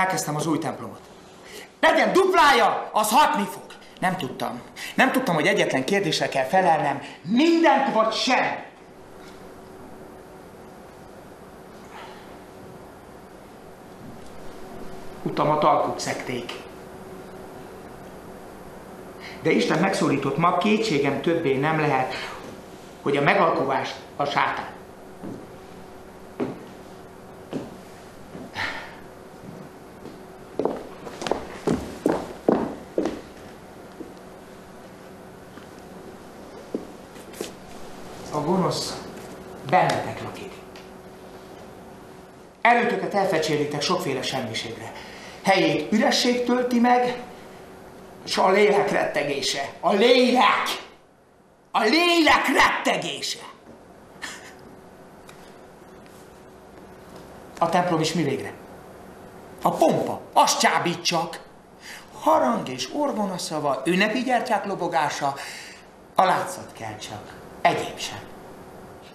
elkezdtem az új templomot. Legyen duplája, az hatni fog. Nem tudtam. Nem tudtam, hogy egyetlen kérdésre kell felelnem. Mindent vagy sem. Utamat alkuk szekték. De Isten megszólított ma, kétségem többé nem lehet, hogy a megalkovás a sátán. Erőtöket elfecséritek sokféle semmiségre. Helyét üresség tölti meg, és a lélek rettegése. A lélek! A lélek rettegése! A templom is mi végre? A pompa, azt csábít. Harang és orgona szava, ünnepi gyertyák lobogása, a látszat kell csak, egyéb sem.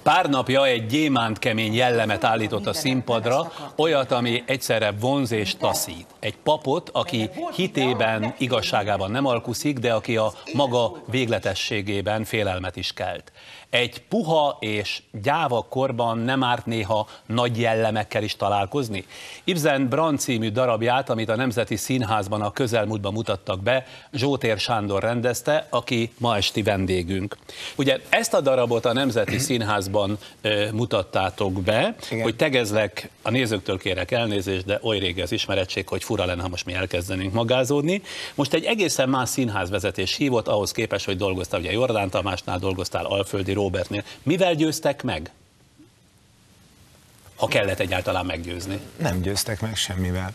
Pár napja egy gyémánt kemény jellemet állított a színpadra, olyat, ami egyszerre vonz és taszít. Egy papot, aki hitében, igazságában nem alkuszik, de aki a maga végletességében félelmet is kelt. Egy puha és gyáva korban nem árt néha nagy jellemekkel is találkozni? Ibsen Brand című darabját, amit a Nemzeti Színházban a közelmúltban mutattak be, Zsótér Sándor rendezte, aki ma esti vendégünk. Ugye ezt a darabot a Nemzeti Színházban ö, mutattátok be, Igen. hogy tegezlek, a nézőktől kérek elnézést, de oly régi az ismerettség, hogy fura lenne, ha most mi elkezdenénk magázódni. Most egy egészen más színházvezetés hívott, ahhoz képest, hogy dolgoztál ugye Jordán Tamásnál, dolgoztál Alföldi Robertnél. Mivel győztek meg? Ha kellett egyáltalán meggyőzni. Nem győztek meg semmivel.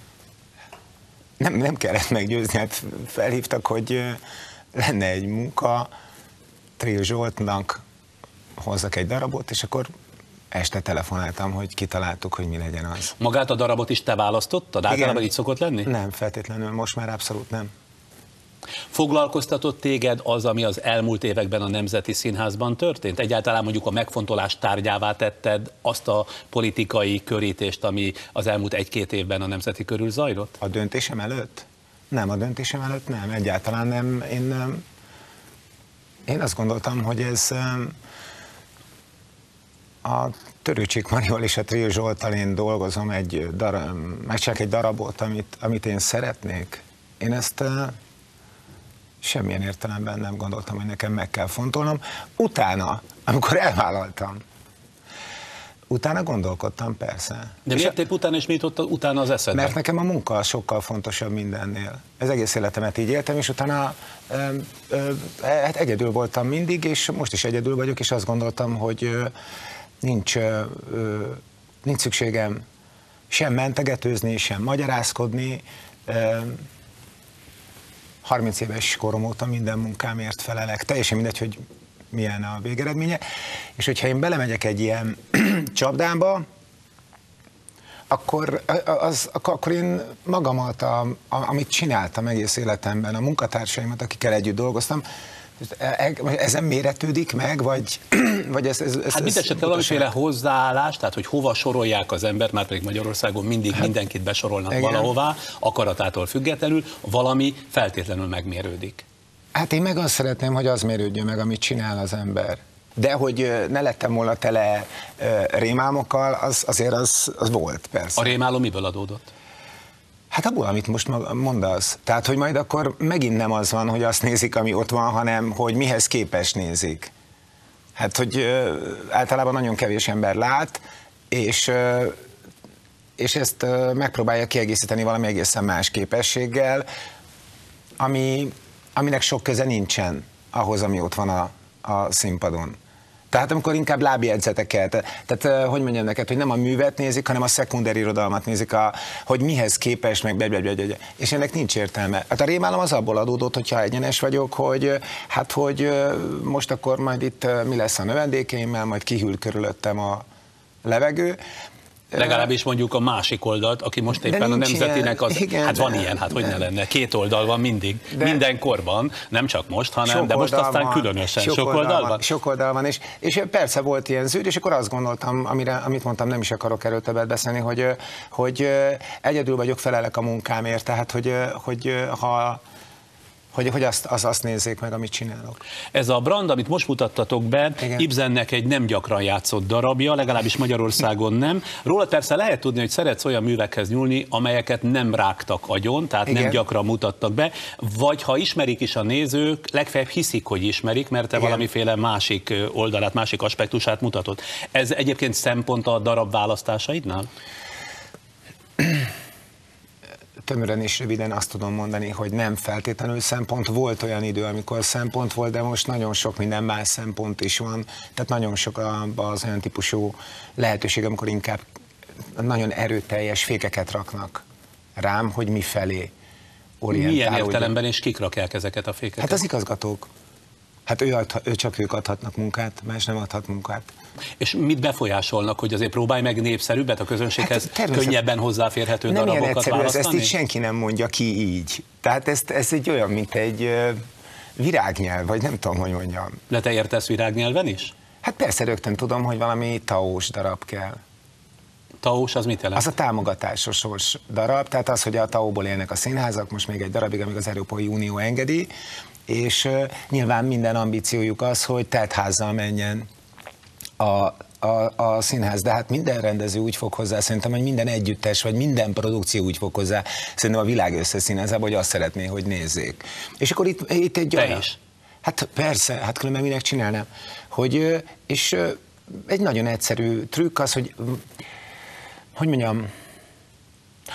Nem, nem kellett meggyőzni, hát felhívtak, hogy lenne egy munka, Trio Zsoltnak hozzak egy darabot, és akkor este telefonáltam, hogy kitaláltuk, hogy mi legyen az. Magát a darabot is te választottad? Általában Igen. így szokott lenni? Nem, feltétlenül, most már abszolút nem. Foglalkoztatott téged az, ami az elmúlt években a Nemzeti Színházban történt? Egyáltalán mondjuk a megfontolás tárgyává tetted azt a politikai körítést, ami az elmúlt egy-két évben a Nemzeti körül zajlott? A döntésem előtt? Nem, a döntésem előtt nem, egyáltalán nem. Én, én azt gondoltam, hogy ez a Törőcsik Mariol és a Trio Zsoltal én dolgozom egy darab, megcsinálok egy darabot, amit, amit én szeretnék. Én ezt semmilyen értelemben nem gondoltam, hogy nekem meg kell fontolnom. Utána, amikor elvállaltam, utána gondolkodtam persze. De miért épp utána, és mit ott utána az eszedben? mert nekem a munka sokkal fontosabb mindennél. Ez egész életemet így éltem, és utána ö, ö, hát egyedül voltam mindig, és most is egyedül vagyok, és azt gondoltam, hogy ö, nincs, nincs szükségem sem mentegetőzni, sem magyarázkodni. Ö, 30 éves korom óta minden munkámért felelek, teljesen mindegy, hogy milyen a végeredménye. És hogyha én belemegyek egy ilyen csapdába, akkor, az, akkor én magamat, a, a, amit csináltam egész életemben, a munkatársaimat, akikkel együtt dolgoztam, ezen méretődik meg, vagy, vagy ez, ez, ez Hát esetleg valamiféle hozzáállás, tehát hogy hova sorolják az embert, már pedig Magyarországon mindig mindenkit besorolnak Hát- igen. valahová, akaratától függetlenül, valami feltétlenül megmérődik. Hát én meg azt szeretném, hogy az mérődjön meg, amit csinál az ember. De hogy ne lettem volna tele ö, rémálmokkal, az, azért az, az volt, persze. A rémálom miből adódott? Hát abból, amit most mondasz. Tehát, hogy majd akkor megint nem az van, hogy azt nézik, ami ott van, hanem hogy mihez képes nézik. Hát, hogy általában nagyon kevés ember lát, és, és ezt megpróbálja kiegészíteni valami egészen más képességgel, ami, aminek sok köze nincsen ahhoz, ami ott van a, a színpadon. Tehát amikor inkább lábjegyzeteket, tehát hogy mondjam neked, hogy nem a művet nézik, hanem a szekunder irodalmat nézik, a, hogy mihez képes, meg blablabla, és ennek nincs értelme. Hát a rémálom az abból adódott, hogyha egyenes vagyok, hogy hát hogy most akkor majd itt mi lesz a növendékeimmel, majd kihűl körülöttem a levegő, Legalábbis mondjuk a másik oldalt, aki most éppen a nemzetinek az... ilyen, igen, hát van de- ilyen, hát hogy ne lenne. Két oldal van mindig, De- minden korban, nem csak most, hanem, Sok de most aztán van, különösen. Sok, oldal van? Sok oldal van, és, és persze volt ilyen zűr, és akkor azt gondoltam, amire, amit mondtam, nem is akarok erről többet beszélni, hogy, hogy egyedül vagyok felelek a munkámért, tehát hogy, hogy ha hogy, hogy azt, az, azt nézzék meg, amit csinálok. Ez a brand, amit most mutattatok be, Igen. Ibsennek egy nem gyakran játszott darabja, legalábbis Magyarországon nem. Róla persze lehet tudni, hogy szeretsz olyan művekhez nyúlni, amelyeket nem rágtak agyon, tehát Igen. nem gyakran mutattak be, vagy ha ismerik is a nézők, legfeljebb hiszik, hogy ismerik, mert te Igen. valamiféle másik oldalát, másik aspektusát mutatod. Ez egyébként szempont a darab választásaidnál? Tömören és röviden azt tudom mondani, hogy nem feltétlenül szempont. Volt olyan idő, amikor szempont volt, de most nagyon sok minden más szempont is van. Tehát nagyon sok az olyan típusú lehetőség, amikor inkább nagyon erőteljes fékeket raknak rám, hogy mi felé Milyen orientálódjak. értelemben és kik rakják ezeket a fékeket? Hát az igazgatók. Hát ő, adha, ő csak ők adhatnak munkát, más nem adhat munkát. És mit befolyásolnak, hogy azért próbálj meg népszerűbbet a közönséghez, Hát könnyebben hozzáférhető Nem darabokat egyszerű, ez, ezt választani? így senki nem mondja ki így. Tehát ez, ez egy olyan, mint egy virágnyelv, vagy nem tudom, hogy mondjam. De te értesz virágnyelven is? Hát persze rögtön tudom, hogy valami taós darab kell. Taós az mit jelent? Az a támogatásos darab, tehát az, hogy a taóból élnek a színházak, most még egy darabig, amíg az Európai Unió engedi, és nyilván minden ambíciójuk az, hogy teltházzal menjen a, a, a színház, de hát minden rendező úgy fog hozzá, szerintem, hogy minden együttes, vagy minden produkció úgy fog hozzá, szerintem a világ összeszínházába, hogy azt szeretné, hogy nézzék. És akkor itt, itt egy olyan... is. Hát persze, hát különben minek csinálnám. Hogy, és egy nagyon egyszerű trükk az, hogy hogy mondjam,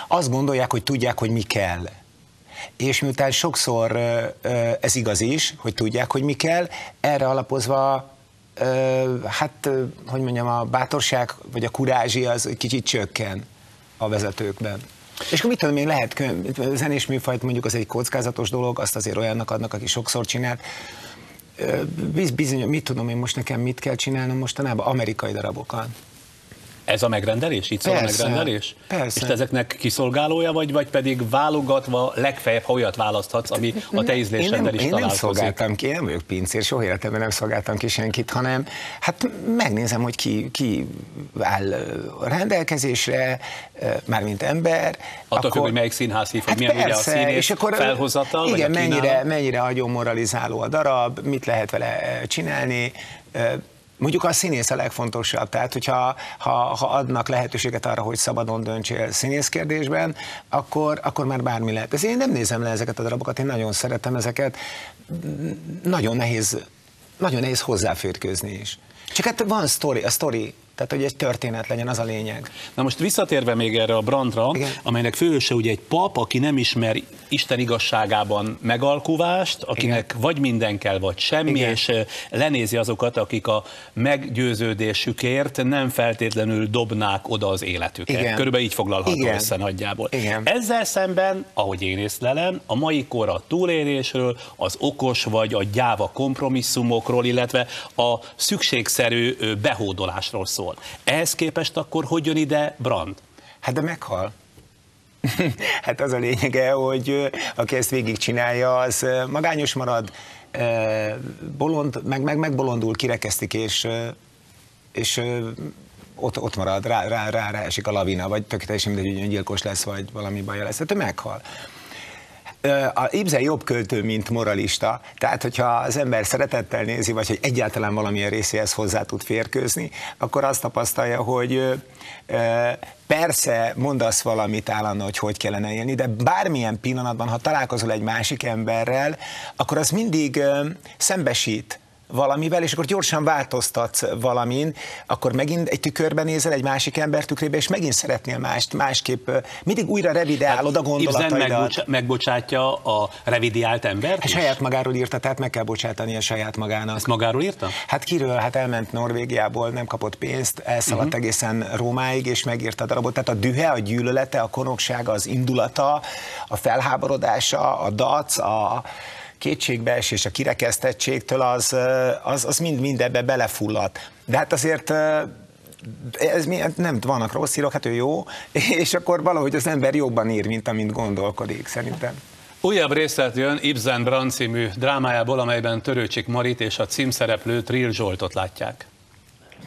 azt gondolják, hogy tudják, hogy mi kell. És miután sokszor ez igaz is, hogy tudják, hogy mi kell, erre alapozva, hát, hogy mondjam, a bátorság vagy a kurázsi az kicsit csökken a vezetőkben. És akkor mit tudom én, lehet kö- zenés műfajt, mondjuk az egy kockázatos dolog, azt azért olyannak adnak, aki sokszor csinált. Biz, bizony, mit tudom én most nekem mit kell csinálnom mostanában? Amerikai darabokat. Ez a megrendelés? Így szól a Persze, megrendelés? persze. És te ezeknek kiszolgálója vagy, vagy pedig válogatva legfeljebb, ha olyat választhatsz, ami a te én ízléseddel nem, is én nem találkozik? szolgáltam ki, én nem vagyok pincér, soha életemben nem szolgáltam ki senkit, hanem hát megnézem, hogy ki, ki áll ö, rendelkezésre, ö, mármint ember. Attól függ, hogy melyik színház hív, hogy hát milyen ugye a színész és akkor, felhozatal, vagy igen, a mennyire, kínálat? mennyire agyon moralizáló a darab, mit lehet vele ö, csinálni, ö, Mondjuk a színész a legfontosabb, tehát hogyha ha, ha adnak lehetőséget arra, hogy szabadon döntsél színész kérdésben, akkor, akkor már bármi lehet. Ez én nem nézem le ezeket a darabokat, én nagyon szeretem ezeket, nagyon nehéz, nagyon nehéz hozzáférkőzni is. Csak hát van sztori, a sztori, tehát hogy egy történet legyen, az a lényeg. Na most visszatérve még erre a brandra, Igen. amelynek főöse ugye egy pap, aki nem ismer Isten igazságában megalkuvást, akinek Igen. vagy minden kell, vagy semmi, Igen. és lenézi azokat, akik a meggyőződésükért nem feltétlenül dobnák oda az életüket. Igen. Körülbelül így foglalható Igen. össze nagyjából. Igen. Ezzel szemben, ahogy én észlelem, a mai kor a túlélésről, az okos vagy a gyáva kompromisszumokról, illetve a szükségszerű behódolásról szól. Ehhez képest akkor hogy jön ide Brand? Hát de meghal. hát az a lényege, hogy aki ezt végigcsinálja, az magányos marad, bolond, meg, meg, megbolondul, kirekesztik, és, és ott, ott marad, rá, rá, rá, rá esik a lavina, vagy tök teljesen mindegy, hogy öngyilkos lesz, vagy valami baja lesz. Tehát ő meghal. A Ibsen jobb költő, mint moralista, tehát hogyha az ember szeretettel nézi, vagy hogy egyáltalán valamilyen részéhez hozzá tud férkőzni, akkor azt tapasztalja, hogy persze mondasz valamit állandóan, hogy hogy kellene élni, de bármilyen pillanatban, ha találkozol egy másik emberrel, akkor az mindig szembesít valamivel, és akkor gyorsan változtatsz valamin, akkor megint egy tükörben nézel egy másik ember tükrébe, és megint szeretnél mást, másképp, mindig újra revideálod a Ibsen gondolataidat. megbocs- megbocsátja a revidiált embert Hát saját magáról írta, tehát meg kell bocsátani a saját magának. Ezt magáról írta? Hát kiről? Hát elment Norvégiából, nem kapott pénzt, elszaladt uh-huh. egészen Rómáig, és megírta a darabot. Tehát a dühe, a gyűlölete, a konoksága, az indulata, a felháborodása, a dac, a kétségbeesés, a kirekesztettségtől az, az, az mind, mind ebbe belefulladt. De hát azért ez mi, nem vannak rossz írok, hát ő jó, és akkor valahogy az ember jobban ír, mint amint gondolkodik, szerintem. Újabb részlet jön Ibsen Brand című drámájából, amelyben Törőcsik Marit és a címszereplő Trill Zsoltot látják.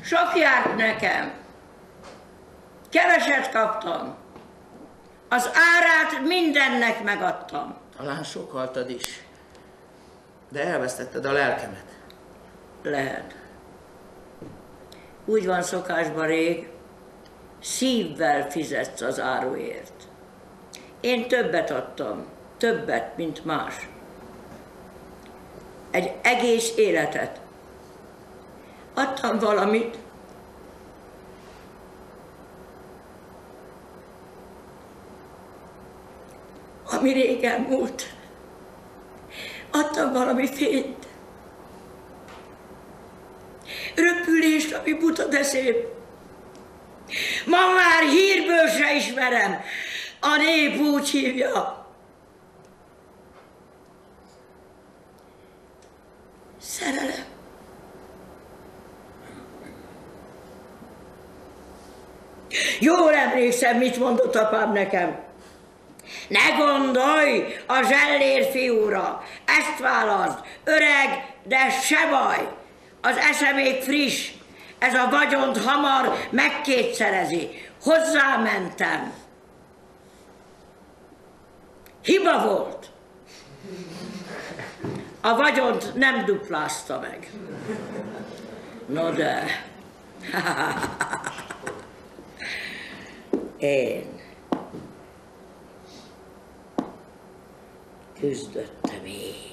Sok járt nekem. Keveset kaptam. Az árát mindennek megadtam. Talán sokaltad is. De elvesztetted a lelkemet. Lehet. Úgy van szokásban rég, szívvel fizetsz az áruért. Én többet adtam, többet, mint más. Egy egész életet. Adtam valamit, ami régen múlt. Adtam valami fényt. Röpülést, ami buta, de szép. Ma már hírből se ismerem. A nép úgy hívja. Szerelem. Jól emlékszem, mit mondott apám nekem. Ne gondolj a zsellér fiúra, ezt válaszd, öreg, de se baj. Az esze még friss, ez a vagyont hamar megkétszerezi. Hozzámentem. Hiba volt. A vagyont nem duplázta meg. No de... Én küzdöttem én.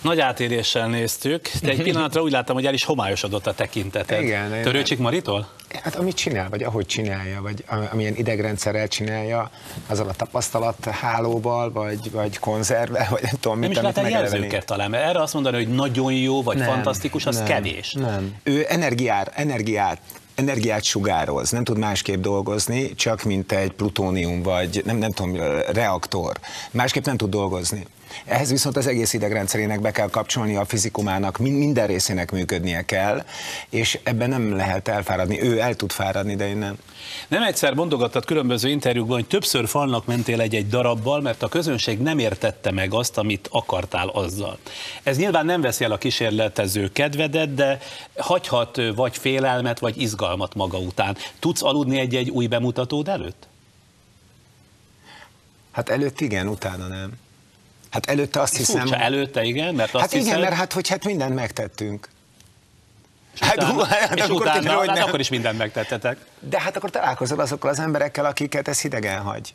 Nagy átéréssel néztük, de egy pillanatra úgy láttam, hogy el is homályosodott a tekinteted. Igen, Törőcsik Maritól? Hát amit csinál, vagy ahogy csinálja, vagy am- amilyen idegrendszerrel csinálja, azzal a tapasztalat hálóval, vagy, vagy konzervvel, vagy nem tudom, Nem mit, is amit lehet megelevenít. jelzőket talán, mert erre azt mondani, hogy nagyon jó, vagy fantasztikus, az nem, kevés. Nem. Ő energiát, energiát, energiát sugároz, nem tud másképp dolgozni, csak mint egy plutónium, vagy nem, nem tudom, reaktor. Másképp nem tud dolgozni. Ehhez viszont az egész idegrendszerének be kell kapcsolni, a fizikumának min- minden részének működnie kell, és ebben nem lehet elfáradni. Ő el tud fáradni, de én nem. Nem egyszer mondogattad különböző interjúkban, hogy többször falnak mentél egy-egy darabbal, mert a közönség nem értette meg azt, amit akartál azzal. Ez nyilván nem veszi el a kísérletező kedvedet, de hagyhat vagy félelmet, vagy izgalmat maga után. Tudsz aludni egy-egy új bemutatód előtt? Hát előtt igen, utána nem. Hát előtte azt hiszem... Furcsa, előtte igen, mert azt Hát igen, hiszed, mert hát, hogy hát mindent megtettünk. és utána, hát és akkor utána, kiderül, hogy hát akkor is mindent megtettetek. De hát akkor találkozol azokkal az emberekkel, akiket ez hidegen hagy.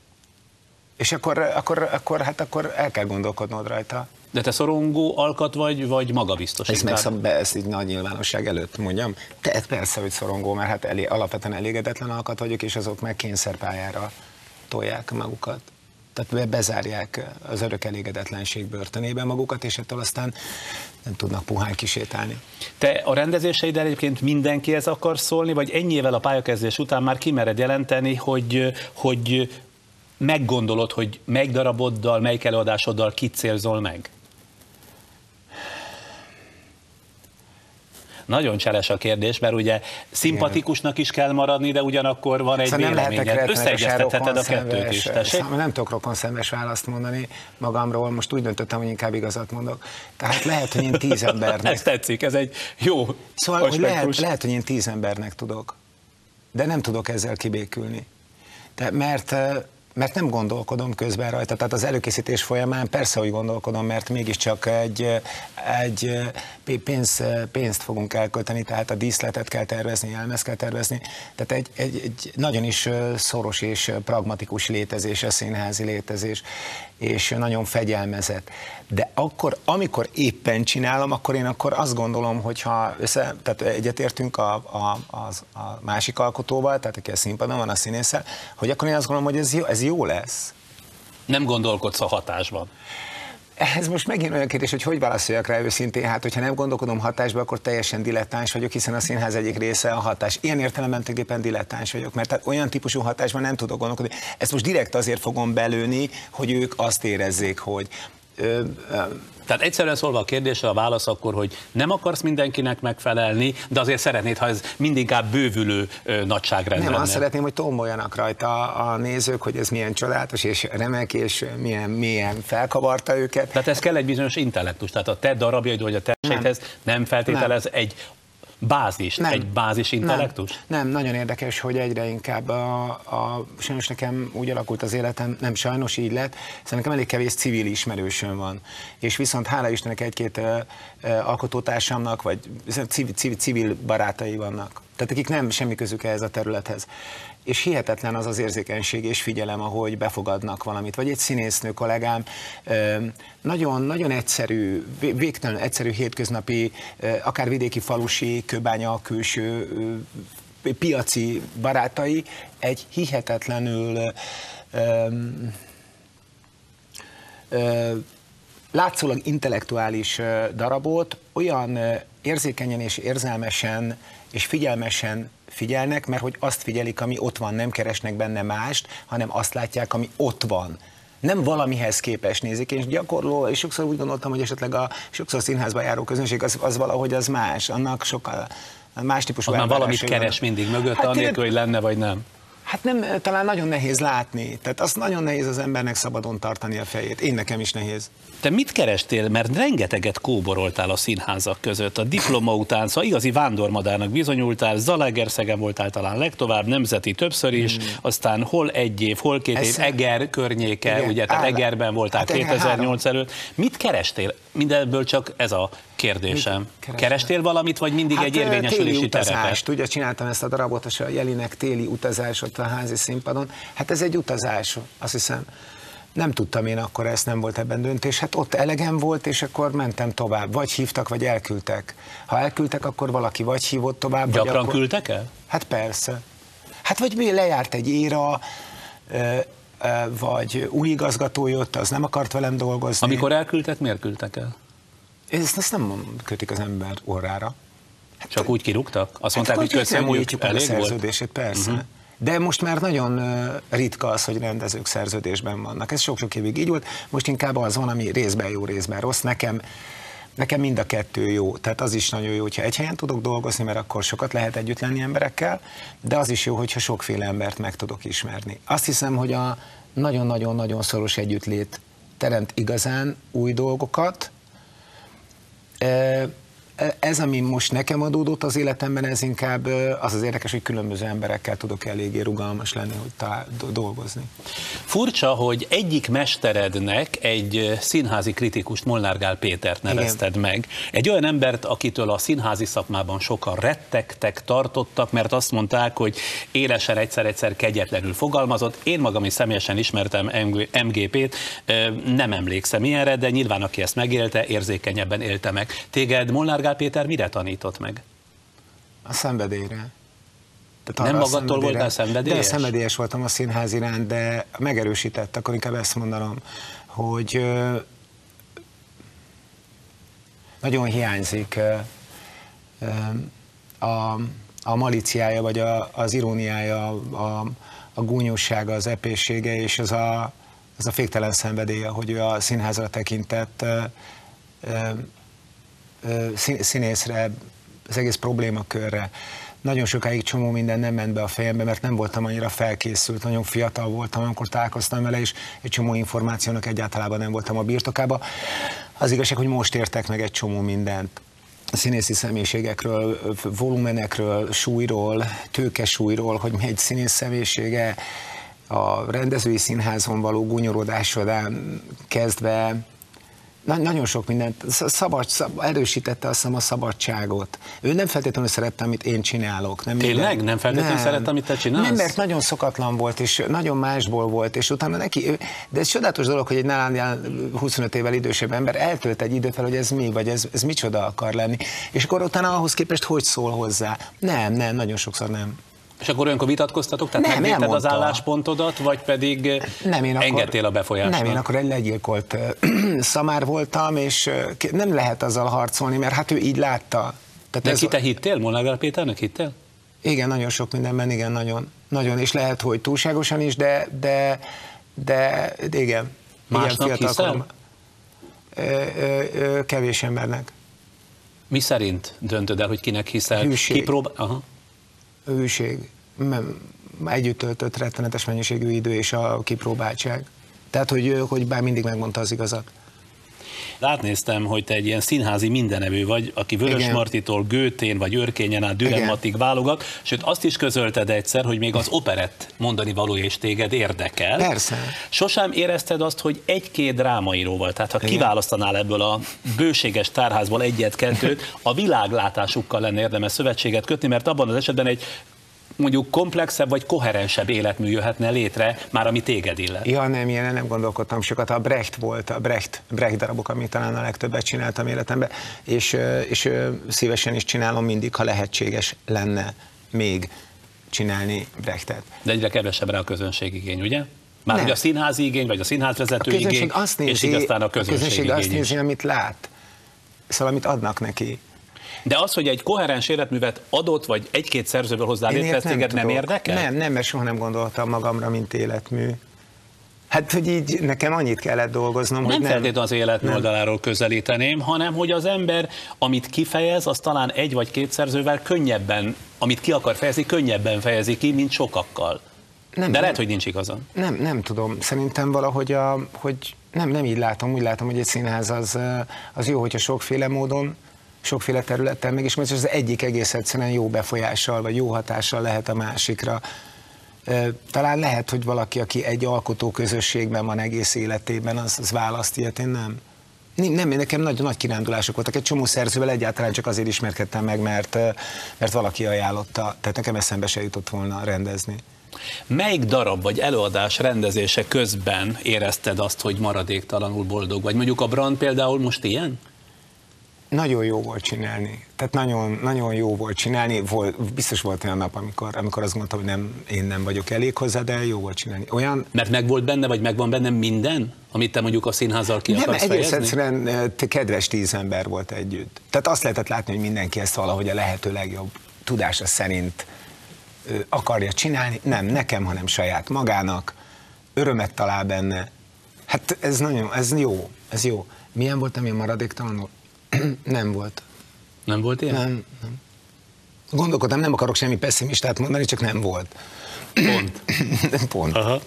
És akkor, akkor, akkor, hát akkor el kell gondolkodnod rajta. De te szorongó alkat vagy, vagy magabiztos? Ezt megszab be, ezt így nagy nyilvánosság előtt mondjam. Te persze, hogy szorongó, mert hát elé, alapvetően elégedetlen alkat vagyok, és azok meg kényszerpályára tolják magukat. Tehát be- bezárják az örök elégedetlenség börtönébe magukat, és ettől aztán nem tudnak puhán kisétálni. Te a rendezéseid egyébként mindenkihez akar szólni, vagy ennyivel a pályakezdés után már kimered jelenteni, hogy, hogy meggondolod, hogy melyik daraboddal, melyik előadásoddal kit célzol meg? Nagyon cseles a kérdés, mert ugye szimpatikusnak is kell maradni, de ugyanakkor van egy Szóval véleményed. Összeegyeztetheted a kettőt is. szóval nem tudok rokonszenves választ mondani magamról, most úgy döntöttem, hogy inkább igazat mondok. Tehát lehet, hogy én tíz embernek Ez tetszik, ez egy jó Szóval hogy lehet, lehet, hogy én tíz embernek tudok, de nem tudok ezzel kibékülni. De mert, eh, mert nem gondolkodom közben rajta, tehát az előkészítés folyamán persze, hogy gondolkodom, mert mégiscsak egy, egy pénz, pénzt fogunk elkölteni, tehát a díszletet kell tervezni, elmez kell tervezni, tehát egy, egy, egy nagyon is szoros és pragmatikus létezés a színházi létezés, és nagyon fegyelmezett. De akkor, amikor éppen csinálom, akkor én akkor azt gondolom, hogy ha össze, tehát egyetértünk a, a, az, a másik alkotóval, tehát aki a színpadon van, a színésszel, hogy akkor én azt gondolom, hogy ez jó, ez jó lesz. Nem gondolkodsz a hatásban. Ez most megint olyan kérdés, hogy hogy válaszoljak rá őszintén, hát hogyha nem gondolkodom hatásba, akkor teljesen dilettáns vagyok, hiszen a színház egyik része a hatás. Ilyen értelemben tulajdonképpen dilettáns vagyok, mert tehát olyan típusú hatásban nem tudok gondolkodni. Ezt most direkt azért fogom belőni, hogy ők azt érezzék, hogy ö, ö, Tehát egyszerűen szólva a kérdésre a válasz akkor, hogy nem akarsz mindenkinek megfelelni, de azért szeretnéd, ha ez mindig inkább bővülő ö, nagyságrend Nem, lenne. azt szeretném, hogy tomboljanak rajta a nézők, hogy ez milyen csodálatos és remek, és milyen, milyen felkavarta őket. Tehát ez kell egy bizonyos intellektus. Tehát a te darabjaid, vagy a te esélyedhez nem feltételez egy bázis, egy bázis intellektus? Nem, nem, nagyon érdekes, hogy egyre inkább a, a, sajnos nekem úgy alakult az életem, nem sajnos így lett, hiszen nekem elég kevés civil ismerősöm van. És viszont hála Istennek egy-két ö, ö, alkotótársamnak, vagy civil, civil, civil barátai vannak. Tehát akik nem semmi közük ehhez a területhez. És hihetetlen az az érzékenység és figyelem, ahogy befogadnak valamit. Vagy egy színésznő kollégám, nagyon, nagyon egyszerű, vé- végtelen egyszerű hétköznapi, akár vidéki falusi, kőbánya külső piaci barátai egy hihetetlenül ö, látszólag intellektuális darabot olyan érzékenyen és érzelmesen és figyelmesen figyelnek, mert hogy azt figyelik, ami ott van, nem keresnek benne mást, hanem azt látják, ami ott van. Nem valamihez képes nézik, és gyakorló, és sokszor úgy gondoltam, hogy esetleg a sokszor színházba járó közönség az, az valahogy az más, annak sokkal más típusú Onnan valamit keres mindig mögötte, Hát anélkül, hogy lenne vagy nem. Hát nem, talán nagyon nehéz látni. Tehát azt nagyon nehéz az embernek szabadon tartani a fejét. Én nekem is nehéz. Te mit kerestél, mert rengeteget kóboroltál a színházak között. A diploma után, szóval igazi vándormadárnak bizonyultál, Zalaegerszegen voltál talán legtovább, nemzeti többször is, aztán hol egy év, hol két Ez- év, Eger környéke, Igen, ugye, tehát áll- Egerben voltál hát Eger 2008 előtt. Mit kerestél? Mindenből csak ez a kérdésem. Kerestem? Kerestél valamit, vagy mindig egy ö, érvényesülési téli terepet? utazást, ugye csináltam ezt a darabot, a Jelinek téli utazás ott a házi színpadon. Hát ez egy utazás, azt hiszem. Nem tudtam én akkor, ezt nem volt ebben döntés. Hát ott elegem volt, és akkor mentem tovább. Vagy hívtak, vagy elküldtek. Ha elküldtek, akkor valaki vagy hívott tovább, vagy Gyakran akkor... küldtek el? Hát persze. Hát vagy mi lejárt egy éra, vagy új igazgató jött, az nem akart velem dolgozni. Amikor elküldtek, miért küldtek el? Ezt, ezt nem kötik az ember orrára. Csak úgy kirúgtak? Azt mondták, hát, hogy köszönjük, meg a elég volt? Szerződését, persze. Uh-huh. De most már nagyon ritka az, hogy rendezők szerződésben vannak. Ez sok-sok évig így volt. Most inkább az van, ami részben jó, részben rossz. Nekem, nekem mind a kettő jó. Tehát az is nagyon jó, hogyha egy helyen tudok dolgozni, mert akkor sokat lehet együtt lenni emberekkel, de az is jó, hogyha sokféle embert meg tudok ismerni. Azt hiszem, hogy a nagyon-nagyon-nagyon szoros együttlét teremt igazán új dolgokat, ez, ami most nekem adódott az életemben, ez inkább az az érdekes, hogy különböző emberekkel tudok eléggé rugalmas lenni, hogy talál, do- dolgozni. Furcsa, hogy egyik mesterednek egy színházi kritikust, Molnár Gál Pétert nevezted meg. Egy olyan embert, akitől a színházi szakmában sokan rettegtek, tartottak, mert azt mondták, hogy élesen egyszer-egyszer kegyetlenül fogalmazott. Én magam is személyesen ismertem MG- MGP-t, nem emlékszem ilyenre, de nyilván aki ezt megélte, érzékenyebben élte meg. Téged Molnár Gál Péter mire tanított meg? A szenvedélyre. Tehát Nem magadtól voltál szenvedélyes? De szenvedélyes voltam a színház iránt, de megerősített, akkor inkább ezt mondanom, hogy nagyon hiányzik a, a maliciája, vagy a, az iróniája, a, a gúnyossága, az epészsége, és az a, az a féktelen szenvedélye, hogy ő a színházra tekintett színészre, az egész problémakörre. Nagyon sokáig csomó minden nem ment be a fejembe, mert nem voltam annyira felkészült, nagyon fiatal voltam, amikor találkoztam vele, és egy csomó információnak egyáltalán nem voltam a birtokába. Az igazság, hogy most értek meg egy csomó mindent színészi személyiségekről, volumenekről, súlyról, tőkesúlyról, hogy mi egy színész személyisége, a rendezői színházon való gúnyorodásodán kezdve na, nagyon sok mindent, sz- szabad, szab, erősítette azt hiszem a szabadságot. Ő nem feltétlenül szerette, amit én csinálok. Nem Tényleg? minden- Nem feltétlenül szerette, amit te csinálsz? Nem, mert nagyon szokatlan volt, és nagyon másból volt, és utána neki, ő- de ez csodálatos dolog, hogy egy nálánál 25 évvel idősebb ember eltölt egy időt fel, hogy ez mi, vagy ez, ez micsoda akar lenni. És akkor utána ahhoz képest hogy szól hozzá? Nem, nem, nagyon sokszor nem. És akkor olyankor vitatkoztatok? Tehát Nem, megvédted az álláspontodat, vagy pedig Nem, én akkor, engedtél a befolyásnak? Nem, én akkor egy legyilkolt ö, szamár voltam, és ki- nem lehet azzal harcolni, mert hát ő így látta. Tehát Neki te hittél? Molnár Péternek hittél? Igen, nagyon sok mindenben, igen, nagyon. Nagyon, és lehet, hogy túlságosan is, de, de, de, de igen. Másnak igen, hiszel? ö, ö, ö, kevés embernek. Mi szerint döntöd el, hogy kinek hiszel? Hűség. Kiprób... Aha. Hűség, együtt töltött rettenetes mennyiségű idő és a kipróbáltság. Tehát, hogy, hogy bár mindig megmondta az igazat. Átnéztem, hogy te egy ilyen színházi mindenevő vagy, aki Vörös Igen. Martitól Gőtén vagy Örkényen át Dürrenmatig válogat, sőt azt is közölted egyszer, hogy még az operett mondani való és téged érdekel. Persze. Sosem érezted azt, hogy egy-két drámaíróval, tehát ha Igen. kiválasztanál ebből a bőséges tárházból egyet-kettőt, a világlátásukkal lenne érdemes szövetséget kötni, mert abban az esetben egy mondjuk komplexebb vagy koherensebb életmű jöhetne létre, már ami téged illet. Ja, nem, ilyen nem gondolkodtam sokat. A Brecht volt, a Brecht, Brecht darabok, amit talán a legtöbbet csináltam életemben, és, és szívesen is csinálom mindig, ha lehetséges lenne még csinálni Brechtet. De egyre kevesebb rá a közönség igény, ugye? Már Nem. hogy a színházi igény, vagy a színházvezető A igény, közönség azt és nézi, így aztán a a közönség, közönség azt igény is. nézi, amit lát. Szóval, amit adnak neki. De az, hogy egy koherens életművet adott, vagy egy-két szerzőből hozzá létre, ilyet ez téged nem tudok. érdekel? Nem, nem, mert soha nem gondoltam magamra, mint életmű. Hát, hogy így nekem annyit kellett dolgoznom, Nem hogy nem. feltétlenül az Nem. oldaláról közelíteném, hanem hogy az ember, amit kifejez, az talán egy vagy két szerzővel könnyebben, amit ki akar fejezni, könnyebben fejezi ki, mint sokakkal. Nem, De nem. lehet, hogy nincs igazam. Nem, nem tudom. Szerintem valahogy, a, hogy nem, nem így látom. Úgy látom, hogy egy színház az, az jó, hogyha sokféle módon, sokféle területen meg, és az egyik egész egyszerűen jó befolyással, vagy jó hatással lehet a másikra. Talán lehet, hogy valaki, aki egy alkotó közösségben van egész életében, az, az választ ilyet, én nem. Nem, nem, nekem nagy, nagy kirándulások voltak. Egy csomó szerzővel egyáltalán csak azért ismerkedtem meg, mert, mert valaki ajánlotta. Tehát nekem eszembe se jutott volna rendezni. Melyik darab vagy előadás rendezése közben érezted azt, hogy maradéktalanul boldog vagy? Mondjuk a Brand például most ilyen? Nagyon jó volt csinálni. Tehát nagyon, nagyon jó volt csinálni. Volt, biztos volt olyan nap, amikor, amikor azt mondtam, hogy nem, én nem vagyok elég hozzá, de jó volt csinálni. Olyan, Mert meg volt benne, vagy megvan benne minden, amit te mondjuk a színházzal ki nem, akarsz egész fejezni? egyszerűen eh, te kedves tíz ember volt együtt. Tehát azt lehetett látni, hogy mindenki ezt valahogy a lehető legjobb tudása szerint ö, akarja csinálni. Nem nekem, hanem saját magának. Örömet talál benne. Hát ez nagyon, ez jó, ez jó. Milyen volt, ami maradéktalanul? nem volt. Nem volt ilyen? Nem, nem. Gondolkodtam, nem akarok semmi pessimistát mondani, csak nem volt. Pont. Pont. Aha.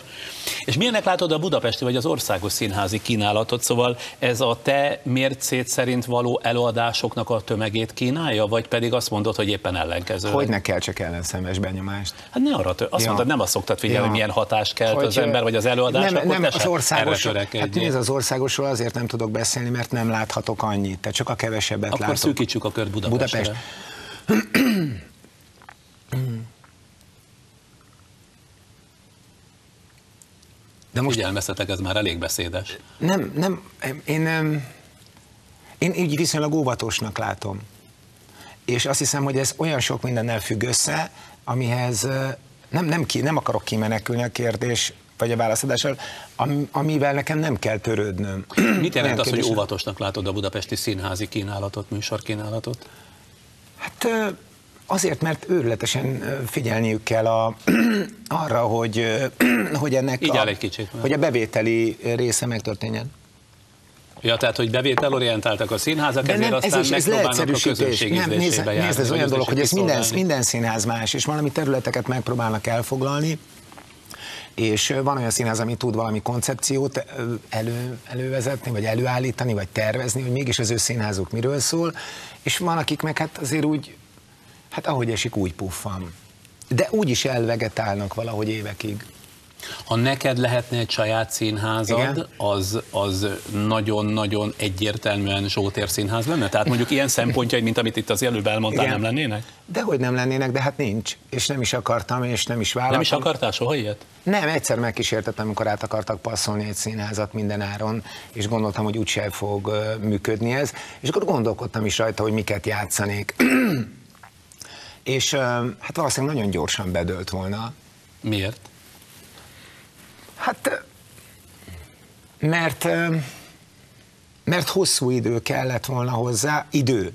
És milyennek látod a budapesti vagy az országos színházi kínálatot? Szóval ez a te mércét szerint való előadásoknak a tömegét kínálja, vagy pedig azt mondod, hogy éppen ellenkező? Hogy ne kell csak ellenszemes benyomást. Hát ne arra tö- azt Ja. mondtad, nem azt szoktad figyelni, Ja. hogy milyen hatást kelt Hogy, az ember, vagy az előadás, nem, akkor nem, az országos, hát nézd, az országosról azért nem tudok beszélni, mert nem láthatok annyit, tehát csak a kevesebbet Akkor látok. szűkítsük a kört Budapestre. Budapest. De most Figyelmeztetek, ez már elég beszédes. nem, nem, én, nem, én így viszonylag óvatosnak látom. És azt hiszem, hogy ez olyan sok mindennel függ össze, amihez nem, nem, ki, nem akarok kimenekülni a kérdés, vagy a válaszadással, am, amivel nekem nem kell törődnöm. Mit jelent az, hogy óvatosnak látod a budapesti színházi kínálatot, műsorkínálatot? Hát azért, mert őrületesen figyelniük kell a, arra, hogy, hogy ennek Így a, egy kicsit, nem? hogy a bevételi része megtörténjen. Ja, tehát, hogy bevételorientáltak a színházak, ezért ez aztán is, ez megpróbálnak a közönség Nem, nézd, járni, nézd, ez olyan dolog, hogy ez minden, minden színház más, és valami területeket megpróbálnak elfoglalni, és van olyan színház, ami tud valami koncepciót elő, elővezetni, vagy előállítani, vagy tervezni, hogy mégis az ő színházuk miről szól, és van, akik meg hát azért úgy, hát ahogy esik, úgy puffan. De úgy is elvegetálnak valahogy évekig. Ha neked lehetne egy saját színházad, Igen. az, az nagyon-nagyon egyértelműen Zsótér színház lenne? Tehát mondjuk ilyen szempontjai, mint amit itt az előbb elmondtál, Igen. nem lennének? De hogy nem lennének, de hát nincs. És nem is akartam, és nem is vállaltam. Nem is akartál soha ilyet? Nem, egyszer megkísértettem, amikor át akartak passzolni egy színházat minden áron, és gondoltam, hogy úgyse fog működni ez, és akkor gondolkodtam is rajta, hogy miket játszanék. és hát valószínűleg nagyon gyorsan bedölt volna. Miért? Hát, mert, mert hosszú idő kellett volna hozzá, idő,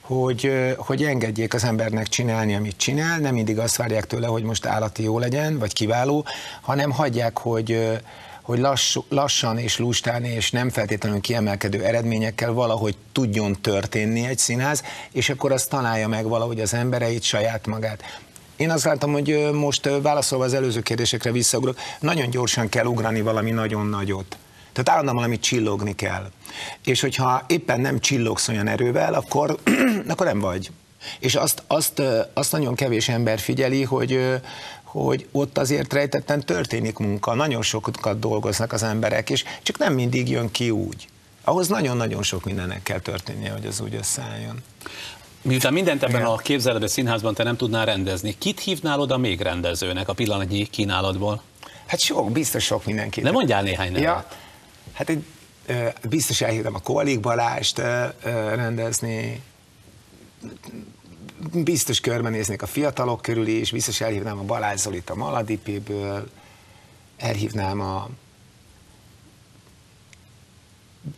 hogy, hogy engedjék az embernek csinálni, amit csinál, nem mindig azt várják tőle, hogy most állati jó legyen, vagy kiváló, hanem hagyják, hogy, hogy lassú, lassan és lustán és nem feltétlenül kiemelkedő eredményekkel valahogy tudjon történni egy színház, és akkor azt találja meg valahogy az embereit, saját magát. Én azt látom, hogy most válaszolva az előző kérdésekre visszaugrok, nagyon gyorsan kell ugrani valami nagyon nagyot. Tehát állandóan valamit csillogni kell. És hogyha éppen nem csillogsz olyan erővel, akkor, akkor nem vagy. És azt, azt, azt nagyon kevés ember figyeli, hogy, hogy ott azért rejtetten történik munka, nagyon sokat dolgoznak az emberek, és csak nem mindig jön ki úgy. Ahhoz nagyon-nagyon sok mindennek kell történnie, hogy az úgy összeálljon. Miután mindent ebben Igen. a képzeledő színházban te nem tudnál rendezni, kit hívnál oda még rendezőnek a pillanatnyi kínálatból? Hát sok, biztos sok mindenkit. Ne mondjál néhány nevet. Ja, hát egy, biztos elhívtam a Koalik Balást rendezni, biztos körbenéznék a fiatalok körül is, biztos elhívnám a Balázs Zolit a Maladipéből, elhívnám a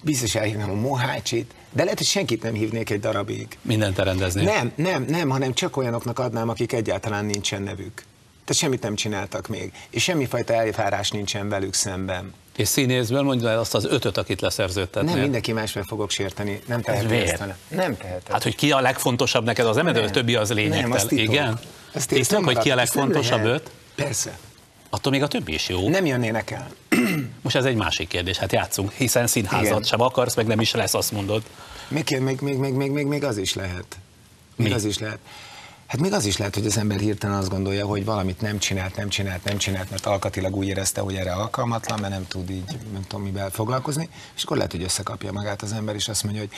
biztos elhívnám a Mohácsit, de lehet, hogy senkit nem hívnék egy darabig. Mindent te rendeznél. Nem, nem, nem, hanem csak olyanoknak adnám, akik egyáltalán nincsen nevük. Tehát semmit nem csináltak még, és semmifajta elvárás nincsen velük szemben. És színészből mondja el azt az ötöt, akit leszerződtetnél. Nem mindenki másra fogok sérteni, nem tehetem ezt vele. Nem tehetem. Hát, hogy ki a legfontosabb neked az emedő, a Nem. többi az Nem, az titok. Igen? Titok, Titok, hogy ki a nem legfontosabb öt? Persze. Attól még a többi is jó. Nem jönnének el. Most ez egy másik kérdés, hát játszunk, hiszen színházat Igen. sem akarsz, meg nem is lesz, azt mondod. Még, még, még, még, még, még, még az is lehet. Még Mi? az is lehet. Hát még az is lehet, hogy az ember hirtelen azt gondolja, hogy valamit nem csinált, nem csinált, nem csinált, mert alkatilag úgy érezte, hogy erre alkalmatlan, mert nem tud így, nem tudom mivel foglalkozni, és akkor lehet, hogy összekapja magát az ember, és azt mondja, hogy,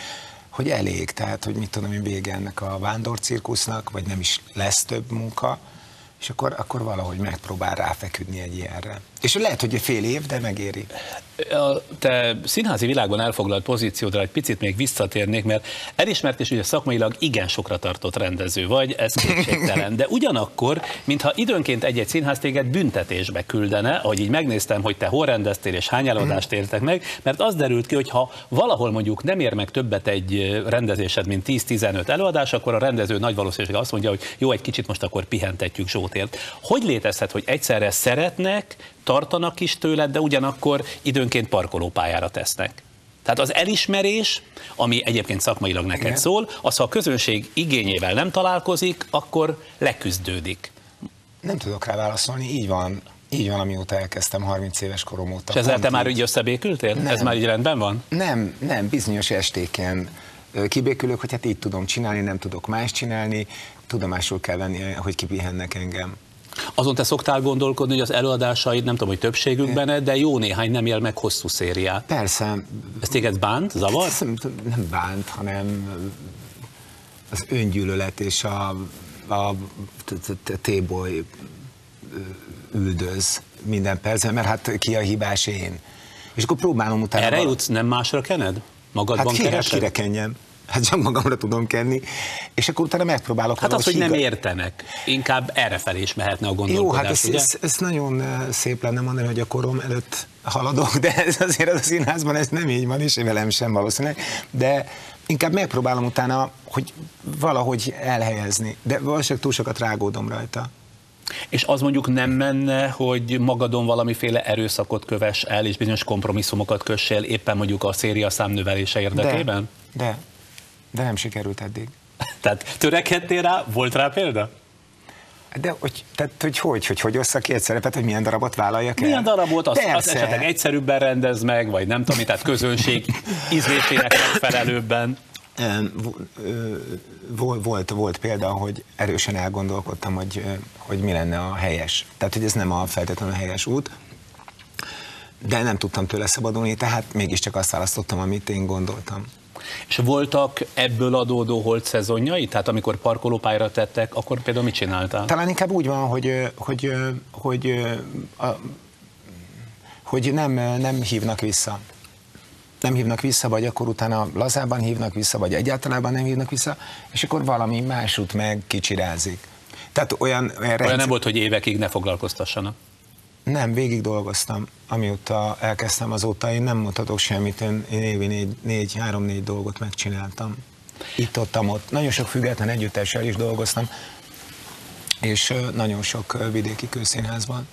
hogy elég, tehát, hogy mit tudom én, vége ennek a vándorcirkusznak, vagy nem is lesz több munka, és akkor, akkor valahogy megpróbál ráfeküdni egy ilyenre. És lehet, hogy fél év, de megéri. A te színházi világban elfoglalt pozíciódra egy picit még visszatérnék, mert elismert és ugye szakmailag igen sokra tartott rendező vagy, ez kétségtelen. De ugyanakkor, mintha időnként egy-egy színház téged büntetésbe küldene, ahogy így megnéztem, hogy te hol rendeztél és hány előadást értek meg, mert az derült ki, hogy ha valahol mondjuk nem ér meg többet egy rendezésed, mint 10-15 előadás, akkor a rendező nagy valószínűséggel azt mondja, hogy jó, egy kicsit most akkor pihentetjük Zsótért. Hogy létezhet, hogy egyszerre szeretnek, tartanak is tőled, de ugyanakkor időnként parkolópályára tesznek? Tehát az elismerés, ami egyébként szakmailag neked Igen. szól, az, ha a közönség igényével nem találkozik, akkor leküzdődik. Nem tudok rá válaszolni, így van. Így van, amióta elkezdtem 30 éves korom óta. És ezzel te már így. összebékültél? Nem. Ez már így rendben van? Nem, nem, bizonyos estéken kibékülök, hogy hát így tudom csinálni, nem tudok más csinálni, tudomásul kell venni, hogy kipihennek engem. Azon te szoktál gondolkodni, hogy az előadásaid, nem tudom, hogy többségükben, de jó néhány nem él meg hosszú szériát. Persze, Ez téged bánt, zavar? ez nem, nem bánt, hanem az öngyűlölet és a, a téboly üldöz minden percben, mert hát ki a hibás én. És akkor próbálom utána... Erre jutsz, nem másra kened? Magadban Hát kire, keresed? kire kenjem? Hát csak magamra tudom kenni, és akkor utána megpróbálok Hát az, hogy nem értenek. Inkább errefelé is mehetne a Jó, gondolkodás, hát ez, ugye? ez, ez nagyon eh, szép lenne mondani, hogy a korom előtt haladok, de ez azért az a színházban ez nem így van, és velem sem valószínűleg, de inkább megpróbálom utána, hogy valahogy elhelyezni, de valószínűleg túl sokat rágódom rajta. És az mondjuk nem menne, hogy magadon valamiféle erőszakot kövess el, és bizonyos kompromisszumokat kössél éppen mondjuk a széria számnövelése érdekében? De, de, de nem sikerült eddig. Tehát törekedtél rá, volt rá példa? De hogy, tehát, hogy hogy, hogy, hogy osszak ki egy szerepet, hogy milyen darabot vállaljak el? Milyen darabot? Az, az Persze. esetleg egyszerűbben rendez meg, vagy nem tudom, tehát közönség ízlésének megfelelőbben. Em, vo- ö, vol- Volt, volt példa, hogy erősen elgondolkodtam, hogy, hogy mi lenne a helyes. Tehát, hogy ez nem a feltétlenül helyes út, de nem tudtam tőle szabadulni, tehát mégiscsak azt választottam, amit én gondoltam. És voltak ebből adódó holt szezonjai? Tehát amikor parkolópályára tettek, akkor például mit csináltál? Talán inkább úgy van, hogy, hogy, hogy, a, hogy nem, nem hívnak vissza. Nem hívnak vissza, vagy akkor utána lazában hívnak vissza, vagy egyáltalán nem hívnak vissza, és akkor valami másút meg kicsirázik. Tehát olyan, olyan, Olyan rendszer- nem volt, hogy évekig ne foglalkoztassanak. Nem, végig dolgoztam. Amióta elkezdtem azóta, én nem mondhatok semmit, én, én évi négy, négy, három-négy dolgot megcsináltam. Itt, ott, ott. Nagyon sok független együttessel is dolgoztam, és nagyon sok vidéki kőszínházban.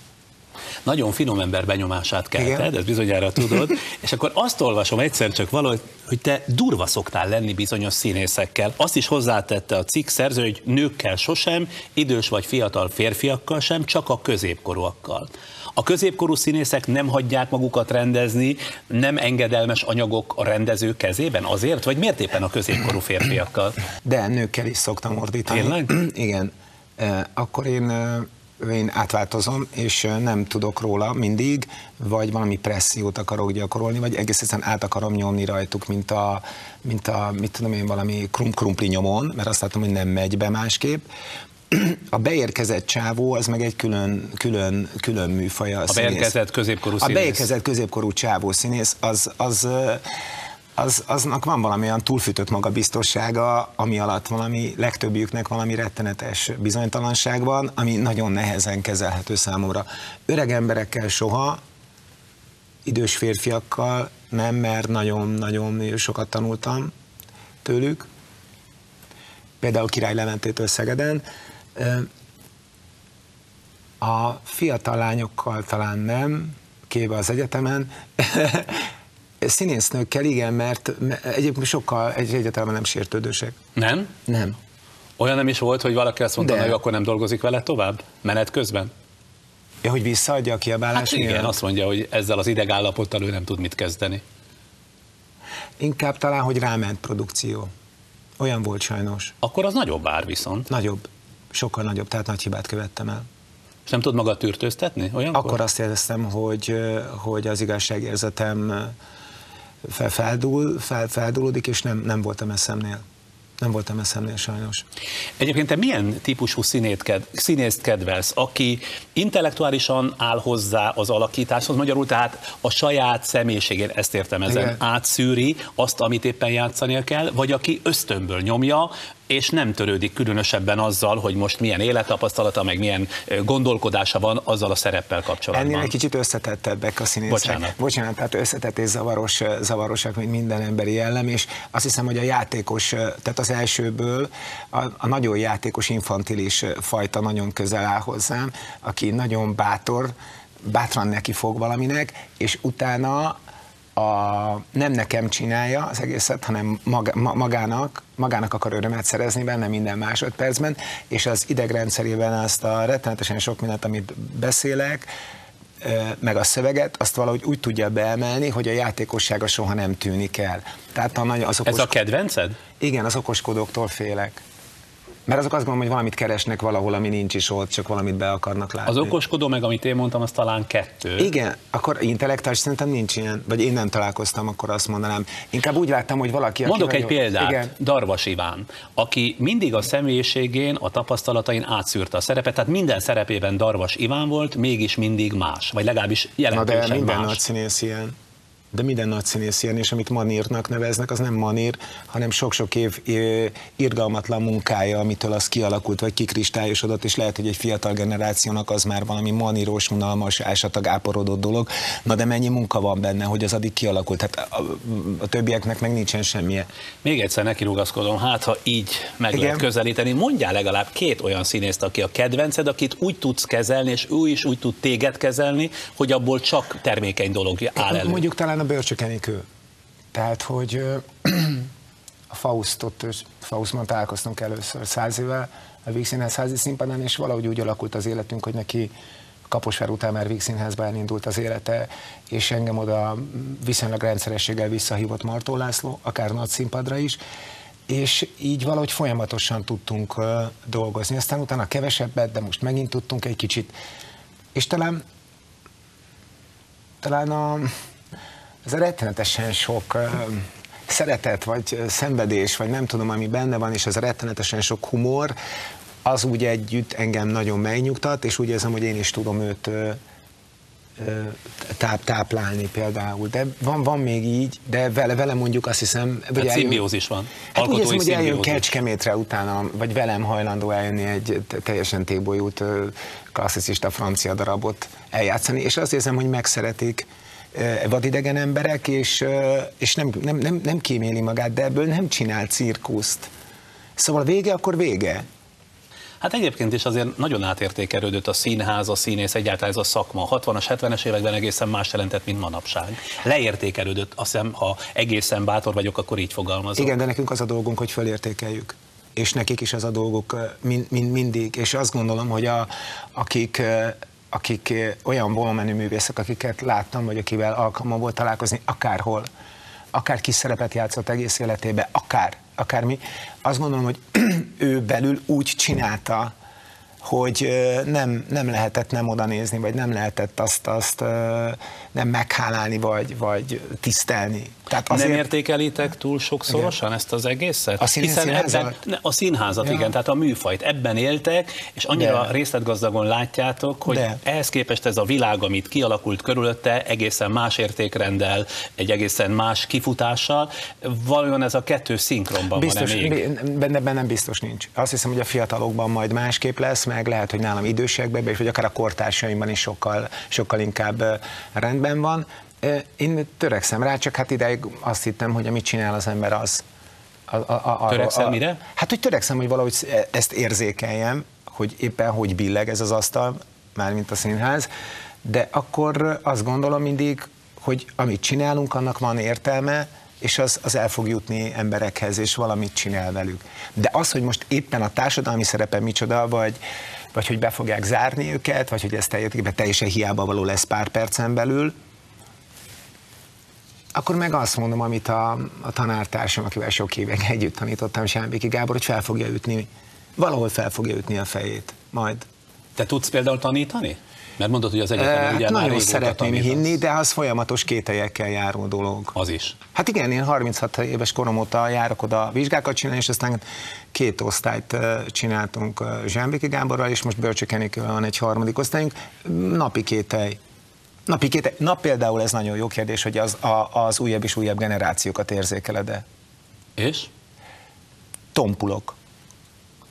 Nagyon finom ember benyomását kelted, ezt bizonyára tudod, és akkor azt olvasom egyszer csak valahogy, hogy te durva szoktál lenni bizonyos színészekkel. Azt is hozzátette a cikk szerző, hogy nőkkel sosem, idős vagy fiatal férfiakkal sem, csak a középkorúakkal. A középkorú színészek nem hagyják magukat rendezni, nem engedelmes anyagok a rendező kezében azért, vagy miért éppen a középkorú férfiakkal? De nőkkel is szoktam ordítani. Tényleg? Igen. Akkor én, én átváltozom, és nem tudok róla mindig, vagy valami pressziót akarok gyakorolni, vagy egész egyszerűen át akarom nyomni rajtuk, mint a, mint a mit tudom én, valami krum krumpli nyomon, mert azt látom, hogy nem megy be másképp. A beérkezett csávó, az meg egy külön, külön, külön műfaj a, A színész. beérkezett középkorú A színész. beérkezett középkorú csávó színész, az, az, az, aznak van valami olyan túlfűtött magabiztossága, ami alatt valami, legtöbbjüknek valami rettenetes bizonytalanság van, ami nagyon nehezen kezelhető számomra. Öreg emberekkel soha, idős férfiakkal nem, mert nagyon-nagyon sokat tanultam tőlük. Például Király Leventétől Szegeden. A fiatal lányokkal talán nem, kéve az egyetemen. Színésznőkkel igen, mert mert egyébként sokkal egy egyetemen nem sértődősek. Nem? Nem. Olyan nem is volt, hogy valaki azt mondta, De. hogy akkor nem dolgozik vele tovább? Menet közben? Ja, hogy visszaadja a kiabálás Hát igen, miatt? azt mondja, hogy ezzel az idegállapottal ő nem tud mit kezdeni. Inkább talán, hogy ráment produkció. Olyan volt sajnos. Akkor az nagyobb ár viszont. Nagyobb. Sokkal nagyobb, tehát nagy hibát követtem el. És nem tud magad tűrtőztetni? Olyankor? Akkor azt éreztem, hogy, hogy az igazságérzetem fel, feldúl, fel, feldúlódik, és nem, nem voltam eszemnél. Nem voltam eszemnél sajnos. Egyébként te milyen típusú színét ked, színészt kedvelsz, aki intellektuálisan áll hozzá az alakításhoz, magyarul tehát a saját személyiségén, ezt értem ezen, Igen. átszűri azt, amit éppen játszania kell, vagy aki ösztönből nyomja, és nem törődik különösebben azzal, hogy most milyen élettapasztalata, meg milyen gondolkodása van azzal a szereppel kapcsolatban. Ennél egy kicsit összetettebbek a színészek. Bocsánat. Bocsánat, tehát összetett és zavaros, zavarosak, mint minden emberi jellem, és azt hiszem, hogy a játékos, tehát az elsőből a, a nagyon játékos, infantilis fajta nagyon közel áll hozzám, aki nagyon bátor, bátran neki fog valaminek, és utána a, nem nekem csinálja az egészet, hanem maga, ma- magának, magának akar örömet szerezni benne minden másodpercben, és az idegrendszerében azt a rettenetesen sok mindent, amit beszélek, meg a szöveget, azt valahogy úgy tudja beemelni, hogy a játékossága soha nem tűnik el. Tehát a nagy, az okos... Ez a kedvenced? Igen, az okoskodóktól félek. Mert azok azt gondolom, hogy valamit keresnek valahol, ami nincs is ott, csak valamit be akarnak látni. Az okoskodó, meg amit én mondtam, az talán kettő. Igen, akkor intellektuális szerintem nincs ilyen, vagy én nem találkoztam, akkor azt mondanám. Inkább úgy láttam, hogy valaki, aki Mondok egy példát, Igen. Darvas Iván, aki mindig a személyiségén, a tapasztalatain átszűrte a szerepet, tehát minden szerepében Darvas Iván volt, mégis mindig más, vagy legalábbis Na jelentősen de minden más. nagy színész ilyen. De minden nagy színész ilyen, és amit manírnak neveznek, az nem manír, hanem sok-sok év irgalmatlan munkája, amitől az kialakult, vagy kikristályosodott, és lehet, hogy egy fiatal generációnak az már valami maníros, unalmas, ásatag áporodott dolog. Na de mennyi munka van benne, hogy az addig kialakult? Tehát a, a többieknek meg nincsen semmije. Még egyszer nekirugaszkodom, hát ha így meg Igen. lehet közelíteni, mondjál legalább két olyan színészt, aki a kedvenced, akit úgy tudsz kezelni, és ő is úgy tud téged kezelni, hogy abból csak termékeny dolog áll elő. Mondjuk talán a bőrcsökenikő. Tehát, hogy a Faustot, Faustban találkoztunk először száz éve a Víg Színház házi színpadán, és valahogy úgy alakult az életünk, hogy neki Kaposvár után már Víg Színházba elindult az élete, és engem oda viszonylag rendszerességgel visszahívott Martó László, akár nagy színpadra is, és így valahogy folyamatosan tudtunk dolgozni. Aztán utána kevesebbet, de most megint tudtunk egy kicsit. És talán talán a, ez a rettenetesen sok szeretet, vagy szenvedés, vagy nem tudom, ami benne van, és ez a rettenetesen sok humor, az úgy együtt engem nagyon megnyugtat, és úgy érzem, hogy én is tudom őt táp, táplálni például. De van, van még így, de vele, vele mondjuk azt hiszem... vagy Tehát eljön- szimbiózis van. Hát úgy érzem, hogy eljön. Kecskemétre utána, vagy velem hajlandó eljönni egy te- teljesen tébolyút klasszicista francia darabot eljátszani, és azt érzem, hogy megszeretik vadidegen emberek, és, ö, és nem, nem, nem, nem kíméli magát, de ebből nem csinál cirkuszt. Szóval vége, akkor vége. Hát egyébként is azért nagyon átértékelődött a színház, a színész, egyáltalán ez a szakma. A 60-as, 70-es években egészen más jelentett, mint manapság. Leértékelődött, azt hiszem, ha egészen bátor vagyok, akkor így fogalmazom. Igen, de nekünk az a dolgunk, hogy fölértékeljük. És nekik is az a dolguk mind, mind, mindig. És azt gondolom, hogy a, akik, akik olyan volumenű művészek, akiket láttam, vagy akivel alkalmam volt találkozni, akárhol, akár kis szerepet játszott egész életébe, akár, akármi, azt gondolom, hogy ő belül úgy csinálta, hogy nem, nem lehetett nem oda nézni, vagy nem lehetett azt, azt nem meghálálni, vagy, vagy tisztelni. Tehát azért... Nem értékelitek túl sokszorosan igen. ezt az egészet? A szín, Hiszen ebben, a színházat, ja. igen, tehát a műfajt. Ebben éltek, és annyira De. részletgazdagon látjátok, hogy De. ehhez képest ez a világ, amit kialakult körülötte, egészen más értékrendel, egy egészen más kifutással, valójában ez a kettő szinkronban biztos, van még? Benne, benne biztos nincs. Azt hiszem, hogy a fiatalokban majd másképp lesz, meg lehet, hogy nálam idősekben, és vagy akár a kortársaimban is sokkal, sokkal inkább rendben van én törekszem rá, csak hát ideig azt hittem, hogy amit csinál az ember az. A, a, a, törekszem mire? Hát, hogy törekszem, hogy valahogy e- ezt érzékeljem, hogy éppen hogy billeg ez az asztal, mármint a színház, de akkor azt gondolom mindig, hogy amit csinálunk, annak van értelme, és az, az el fog jutni emberekhez, és valamit csinál velük. De az, hogy most éppen a társadalmi szerepe micsoda, vagy, vagy hogy be fogják zárni őket, vagy hogy ez teljesen hiába való lesz pár percen belül, akkor meg azt mondom, amit a, a tanártársam, akivel sok évek együtt tanítottam, Sámbéki Gábor, hogy fel fogja ütni, valahol fel fogja ütni a fejét, majd. Te tudsz például tanítani? Mert mondod, hogy az egyetem e, ugye Nagyon szeretném tanítasz. hinni, de az folyamatos kételyekkel járó dolog. Az is. Hát igen, én 36 éves korom óta járok oda vizsgákat csinálni, és aztán két osztályt csináltunk Zsámbéki Gáborral, és most Bölcsökenikől van egy harmadik osztályunk, napi kételj Napi két, nap például ez nagyon jó kérdés, hogy az, a, az újabb és újabb generációkat érzékeled-e. És? Tompulok.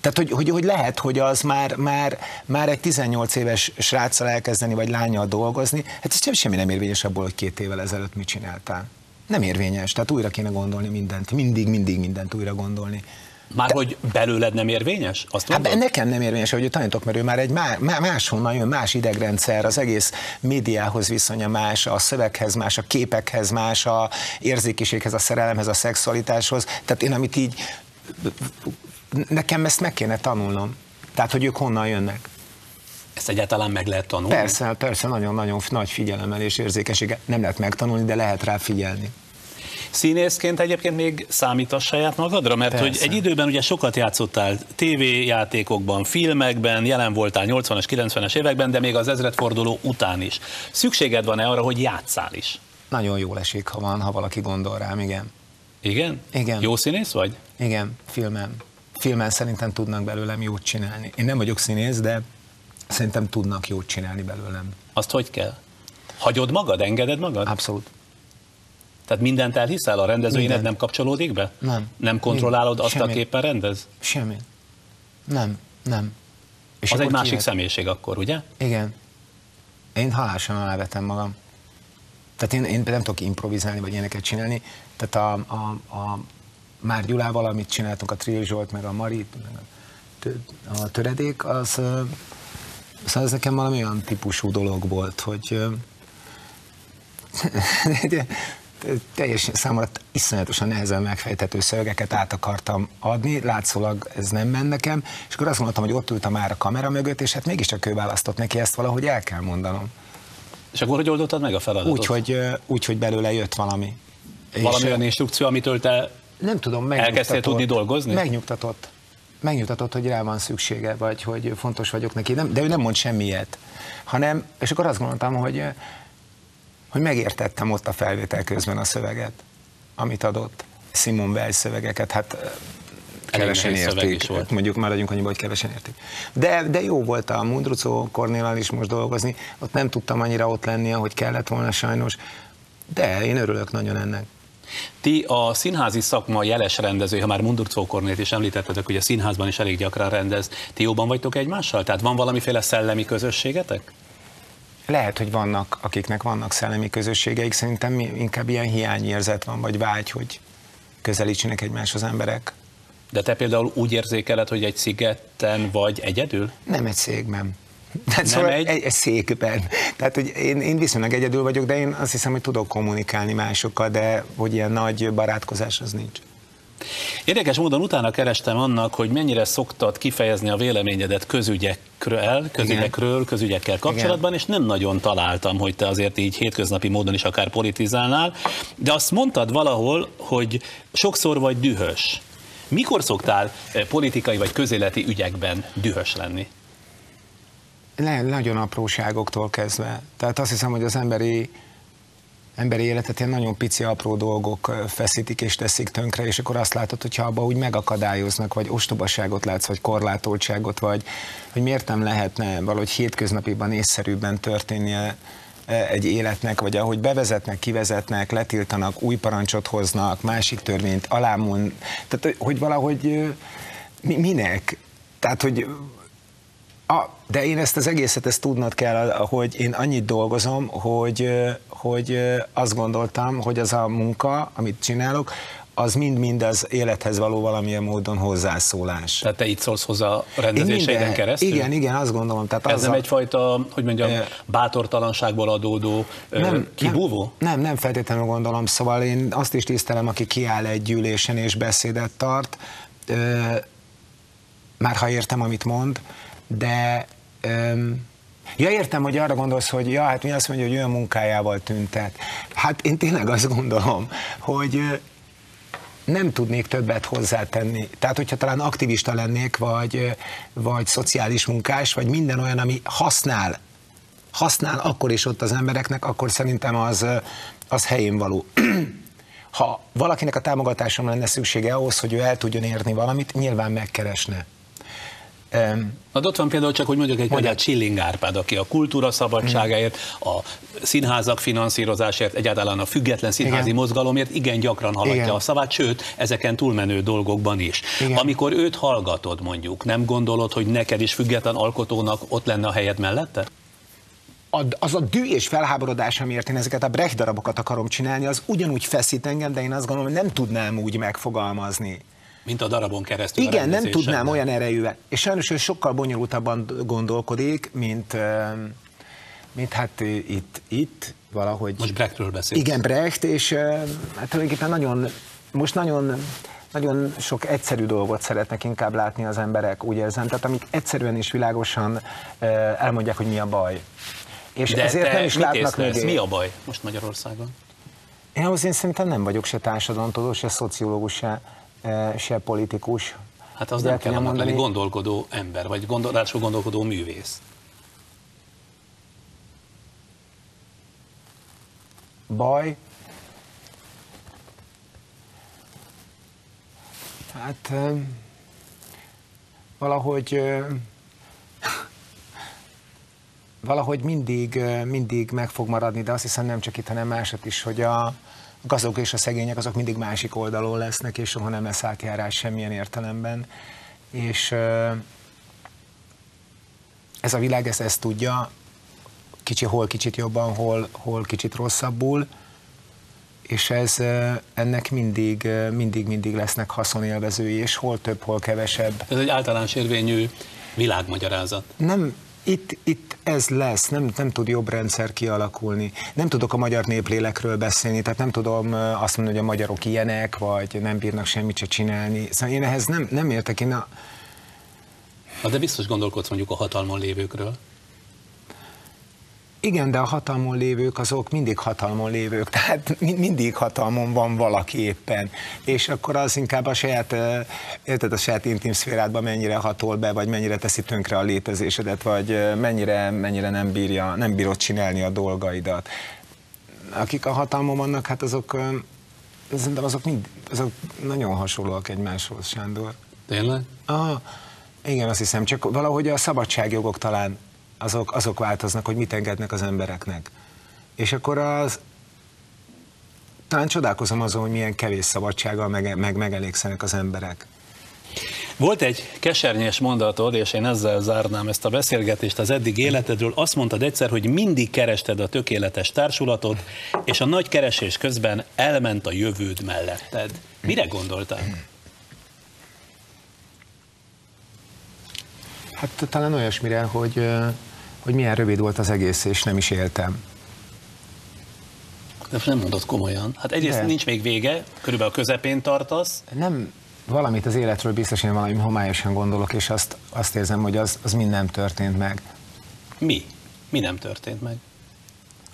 Tehát, hogy, hogy, hogy lehet, hogy az már, már, már egy 18 éves sráccal elkezdeni, vagy lányjal dolgozni, hát ez semmi nem érvényes abból, hogy két évvel ezelőtt mit csináltál. Nem érvényes, tehát újra kéne gondolni mindent. Mindig, mindig mindent újra gondolni. Már De, hogy belőled nem érvényes? Azt hát nekem nem érvényes, hogy tanítok, mert ő már egy má, máshonnan jön, más idegrendszer, az egész médiához viszonya más, a szöveghez más, a képekhez más, a érzékiséghez, a szerelemhez, a szexualitáshoz. Tehát én, amit így, nekem ezt meg kéne tanulnom. Tehát, hogy ők honnan jönnek. Ezt egyáltalán meg lehet tanulni? Persze, persze, nagyon-nagyon nagy figyelemmel és érzékenységgel. Nem lehet megtanulni, de lehet rá figyelni. Színészként egyébként még számítasz saját magadra? Mert Persze. hogy egy időben ugye sokat játszottál tévéjátékokban, filmekben, jelen voltál 80-as, 90-es években, de még az ezredforduló után is. Szükséged van-e arra, hogy játszál is? Nagyon jó esik, ha van, ha valaki gondol rám, igen. Igen? Igen. Jó színész vagy? Igen, filmen. Filmen szerintem tudnak belőlem jót csinálni. Én nem vagyok színész, de szerintem tudnak jót csinálni belőlem. Azt hogy kell? Hagyod magad, engeded magad? Abszolút. Tehát mindent elhiszel? A rendezőinek Minden. nem kapcsolódik be? Nem. Nem kontrollálod azt, Semmi. képen rendez? Semmi. Nem, nem. És az egy másik kivet? személyiség akkor, ugye? Igen. Én halálosan alávetem magam. Tehát én, én nem tudok improvizálni, vagy ilyeneket csinálni. Tehát a, a, a Már Gyulával, amit csináltunk, a Trill Zsolt, meg a Marit, meg a, töredék, az, szóval ez nekem valami olyan típusú dolog volt, hogy teljesen számomra iszonyatosan nehezen megfejthető szövegeket át akartam adni, látszólag ez nem ment nekem, és akkor azt mondtam, hogy ott ültem már a kamera mögött, és hát mégiscsak ő választott neki ezt valahogy el kell mondanom. És akkor hogy oldottad meg a feladatot? Úgy, hogy, úgy, hogy belőle jött valami. Valami olyan instrukció, amitől te nem tudom, elkezdtél tudni dolgozni? Megnyugtatott. Megnyugtatott, hogy rá van szüksége, vagy hogy fontos vagyok neki, nem, de ő nem mond semmiet. Hanem, és akkor azt gondoltam, hogy hogy megértettem ott a felvétel közben a szöveget, amit adott. Simon Weil szövegeket, hát kevesen értik. Volt. Mondjuk maradjunk annyiba, hogy kevesen értik. De, de jó volt a Mundrucó Kornélal is most dolgozni, ott nem tudtam annyira ott lenni, ahogy kellett volna sajnos, de én örülök nagyon ennek. Ti a színházi szakma jeles rendező, ha már Mundurcó Kornét is említettetek, hogy a színházban is elég gyakran rendez, ti jóban vagytok egymással? Tehát van valamiféle szellemi közösségetek? Lehet, hogy vannak, akiknek vannak szellemi közösségeik, szerintem inkább ilyen hiányérzet van, vagy vágy, hogy közelítsenek egymáshoz emberek. De te például úgy érzékeled, hogy egy szigeten vagy egyedül? Nem egy székben. Tehát szóval egy- egy, egy székben. Tehát, hogy én, én viszonylag egyedül vagyok, de én azt hiszem, hogy tudok kommunikálni másokkal, de hogy ilyen nagy barátkozás az nincs. Érdekes módon utána kerestem annak, hogy mennyire szoktad kifejezni a véleményedet közügyekről, közügyekről, közügyekkel kapcsolatban, és nem nagyon találtam, hogy te azért így hétköznapi módon is akár politizálnál, de azt mondtad valahol, hogy sokszor vagy dühös. Mikor szoktál eh, politikai vagy közéleti ügyekben dühös lenni? Le, nagyon apróságoktól kezdve. Tehát azt hiszem, hogy az emberi, emberi életet ilyen nagyon pici, apró dolgok feszítik és teszik tönkre, és akkor azt látod, hogyha abba úgy megakadályoznak, vagy ostobaságot látsz, vagy korlátoltságot, vagy hogy miért nem lehetne valahogy hétköznapiban észszerűbben történnie e, egy életnek, vagy ahogy bevezetnek, kivezetnek, letiltanak, új parancsot hoznak, másik törvényt alámon, tehát hogy valahogy mi, minek? Tehát, hogy a, de én ezt az egészet, ezt tudnod kell, hogy én annyit dolgozom, hogy, hogy azt gondoltam, hogy az a munka, amit csinálok, az mind-mind az élethez való valamilyen módon hozzászólás. Tehát te itt szólsz hozzá a rendezéseiden keresztül? Igen, igen, azt gondolom. Tehát Ez az nem egyfajta, hogy mondjam, bátortalanságból adódó nem, kibúvó? Nem, nem, nem feltétlenül gondolom, szóval én azt is tisztelem, aki kiáll egy gyűlésen és beszédet tart, már ha értem, amit mond, de ö, Ja, értem, hogy arra gondolsz, hogy ja, hát mi azt mondja, hogy olyan munkájával tüntet. Hát én tényleg azt gondolom, hogy nem tudnék többet hozzátenni. Tehát, hogyha talán aktivista lennék, vagy, vagy szociális munkás, vagy minden olyan, ami használ, használ akkor is ott az embereknek, akkor szerintem az, az helyén való. Ha valakinek a támogatásomra lenne szüksége ahhoz, hogy ő el tudjon érni valamit, nyilván megkeresne. Na, ott van például csak, hogy mondjuk egy példát Csilling Árpád, aki a kultúra szabadságáért, a színházak finanszírozásért, egyáltalán a független színházi Igen. mozgalomért igen gyakran hallatja Igen. a szavát, sőt, ezeken túlmenő dolgokban is. Igen. Amikor őt hallgatod mondjuk, nem gondolod, hogy neked is független alkotónak ott lenne a helyed mellette? a, az a dű és felháborodás, amiért én ezeket a Brecht darabokat akarom csinálni, az ugyanúgy feszít engem, de én azt gondolom, hogy nem tudnám úgy megfogalmazni. Mint a darabon keresztül. Igen, nem tudnám olyan erejűvel. És sajnos ő sokkal bonyolultabban gondolkodik, mint, mint hát itt, itt valahogy. Most Brechtről beszélsz. Igen, Brecht, és hát tulajdonképpen nagyon, most nagyon, nagyon sok egyszerű dolgot szeretnek inkább látni az emberek, úgy érzem, tehát amik egyszerűen és világosan elmondják, hogy mi a baj. És De ezért nem is látnak mögé. Mi a baj most Magyarországon? Én ahhoz én szerintem nem vagyok se társadalomtudó, se szociológus, se, se politikus. Hát az De nem el kell annak lenni gondolkodó ember, vagy gondolású gondolkodó művész. Baj. Hát valahogy valahogy mindig, mindig meg fog maradni, de azt hiszem nem csak itt, hanem másot is, hogy a gazdagok és a szegények azok mindig másik oldalon lesznek, és soha nem lesz átjárás semmilyen értelemben. És ez a világ ezt, ezt tudja, kicsi, hol kicsit jobban, hol, hol kicsit rosszabbul, és ez ennek mindig, mindig, mindig lesznek haszonélvezői, és hol több, hol kevesebb. Ez egy általános érvényű világmagyarázat. Nem, itt, itt ez lesz, nem, nem tud jobb rendszer kialakulni. Nem tudok a magyar néplélekről beszélni, tehát nem tudom azt mondani, hogy a magyarok ilyenek, vagy nem bírnak semmit se csinálni. Szóval én ehhez nem, nem értek, én a, Na, de biztos gondolkodsz mondjuk a hatalmon lévőkről. Igen, de a hatalmon lévők azok mindig hatalmon lévők, tehát mi- mindig hatalmon van valaki éppen. És akkor az inkább a saját, érted, a saját intim szférádban mennyire hatol be, vagy mennyire teszi tönkre a létezésedet, vagy mennyire, mennyire nem, bírja, nem bírod csinálni a dolgaidat. Akik a hatalmon vannak, hát azok, szerintem azok, mind, azok nagyon hasonlóak egymáshoz, Sándor. Tényleg? Ah, igen, azt hiszem, csak valahogy a szabadságjogok talán azok, azok változnak, hogy mit engednek az embereknek. És akkor az talán csodálkozom azon, hogy milyen kevés szabadsággal meg, meg megelégszenek az emberek. Volt egy kesernyes mondatod, és én ezzel zárnám ezt a beszélgetést az eddig életedről. Azt mondtad egyszer, hogy mindig kerested a tökéletes társulatot, és a nagy keresés közben elment a jövőd melletted. Mire gondoltál? Hát talán olyasmire, hogy, hogy milyen rövid volt az egész, és nem is éltem. De nem mondod komolyan. Hát egyrészt De. nincs még vége, körülbelül a közepén tartasz. Nem valamit az életről biztos, én valami homályosan gondolok, és azt, azt érzem, hogy az, az mind nem történt meg. Mi? Mi nem történt meg?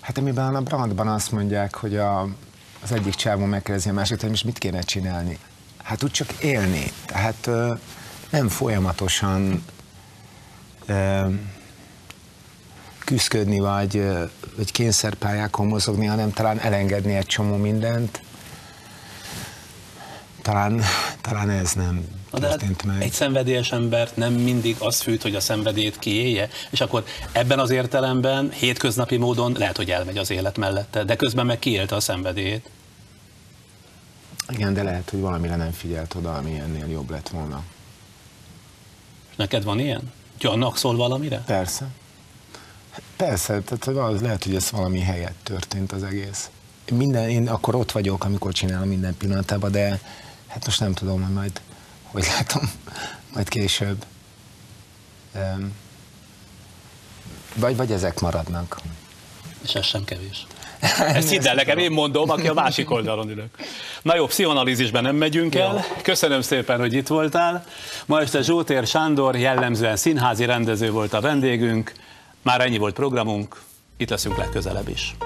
Hát amiben a Brandban azt mondják, hogy a, az egyik csávó megkérdezi a másikat, hogy most mit kéne csinálni. Hát úgy csak élni. Tehát ö, nem folyamatosan ö, küzdködni, vagy, vagy kényszerpályákon mozogni, hanem talán elengedni egy csomó mindent. Talán, talán ez nem hát történt meg. egy szenvedélyes embert nem mindig az fűt, hogy a szenvedélyt kiélje, és akkor ebben az értelemben hétköznapi módon lehet, hogy elmegy az élet mellette, de közben meg kiélte a szenvedélyét. Igen, de lehet, hogy valamire nem figyelt oda, ami ennél jobb lett volna. Neked van ilyen? Gyannak szól valamire? Persze. Persze, tehát az lehet, hogy ez valami helyett történt az egész. Minden, én akkor ott vagyok, amikor csinálom minden pillanatában, de hát most nem tudom, hogy majd, hogy látom, majd később. Vagy, vagy ezek maradnak. És ez sem kevés. Ezt hidd el nekem, én mondom, aki a másik oldalon ülök. Na jó, pszichoanalízisben nem megyünk el. Köszönöm szépen, hogy itt voltál. Ma este Zsótér Sándor, jellemzően színházi rendező volt a vendégünk. Már ennyi volt programunk, itt leszünk legközelebb is.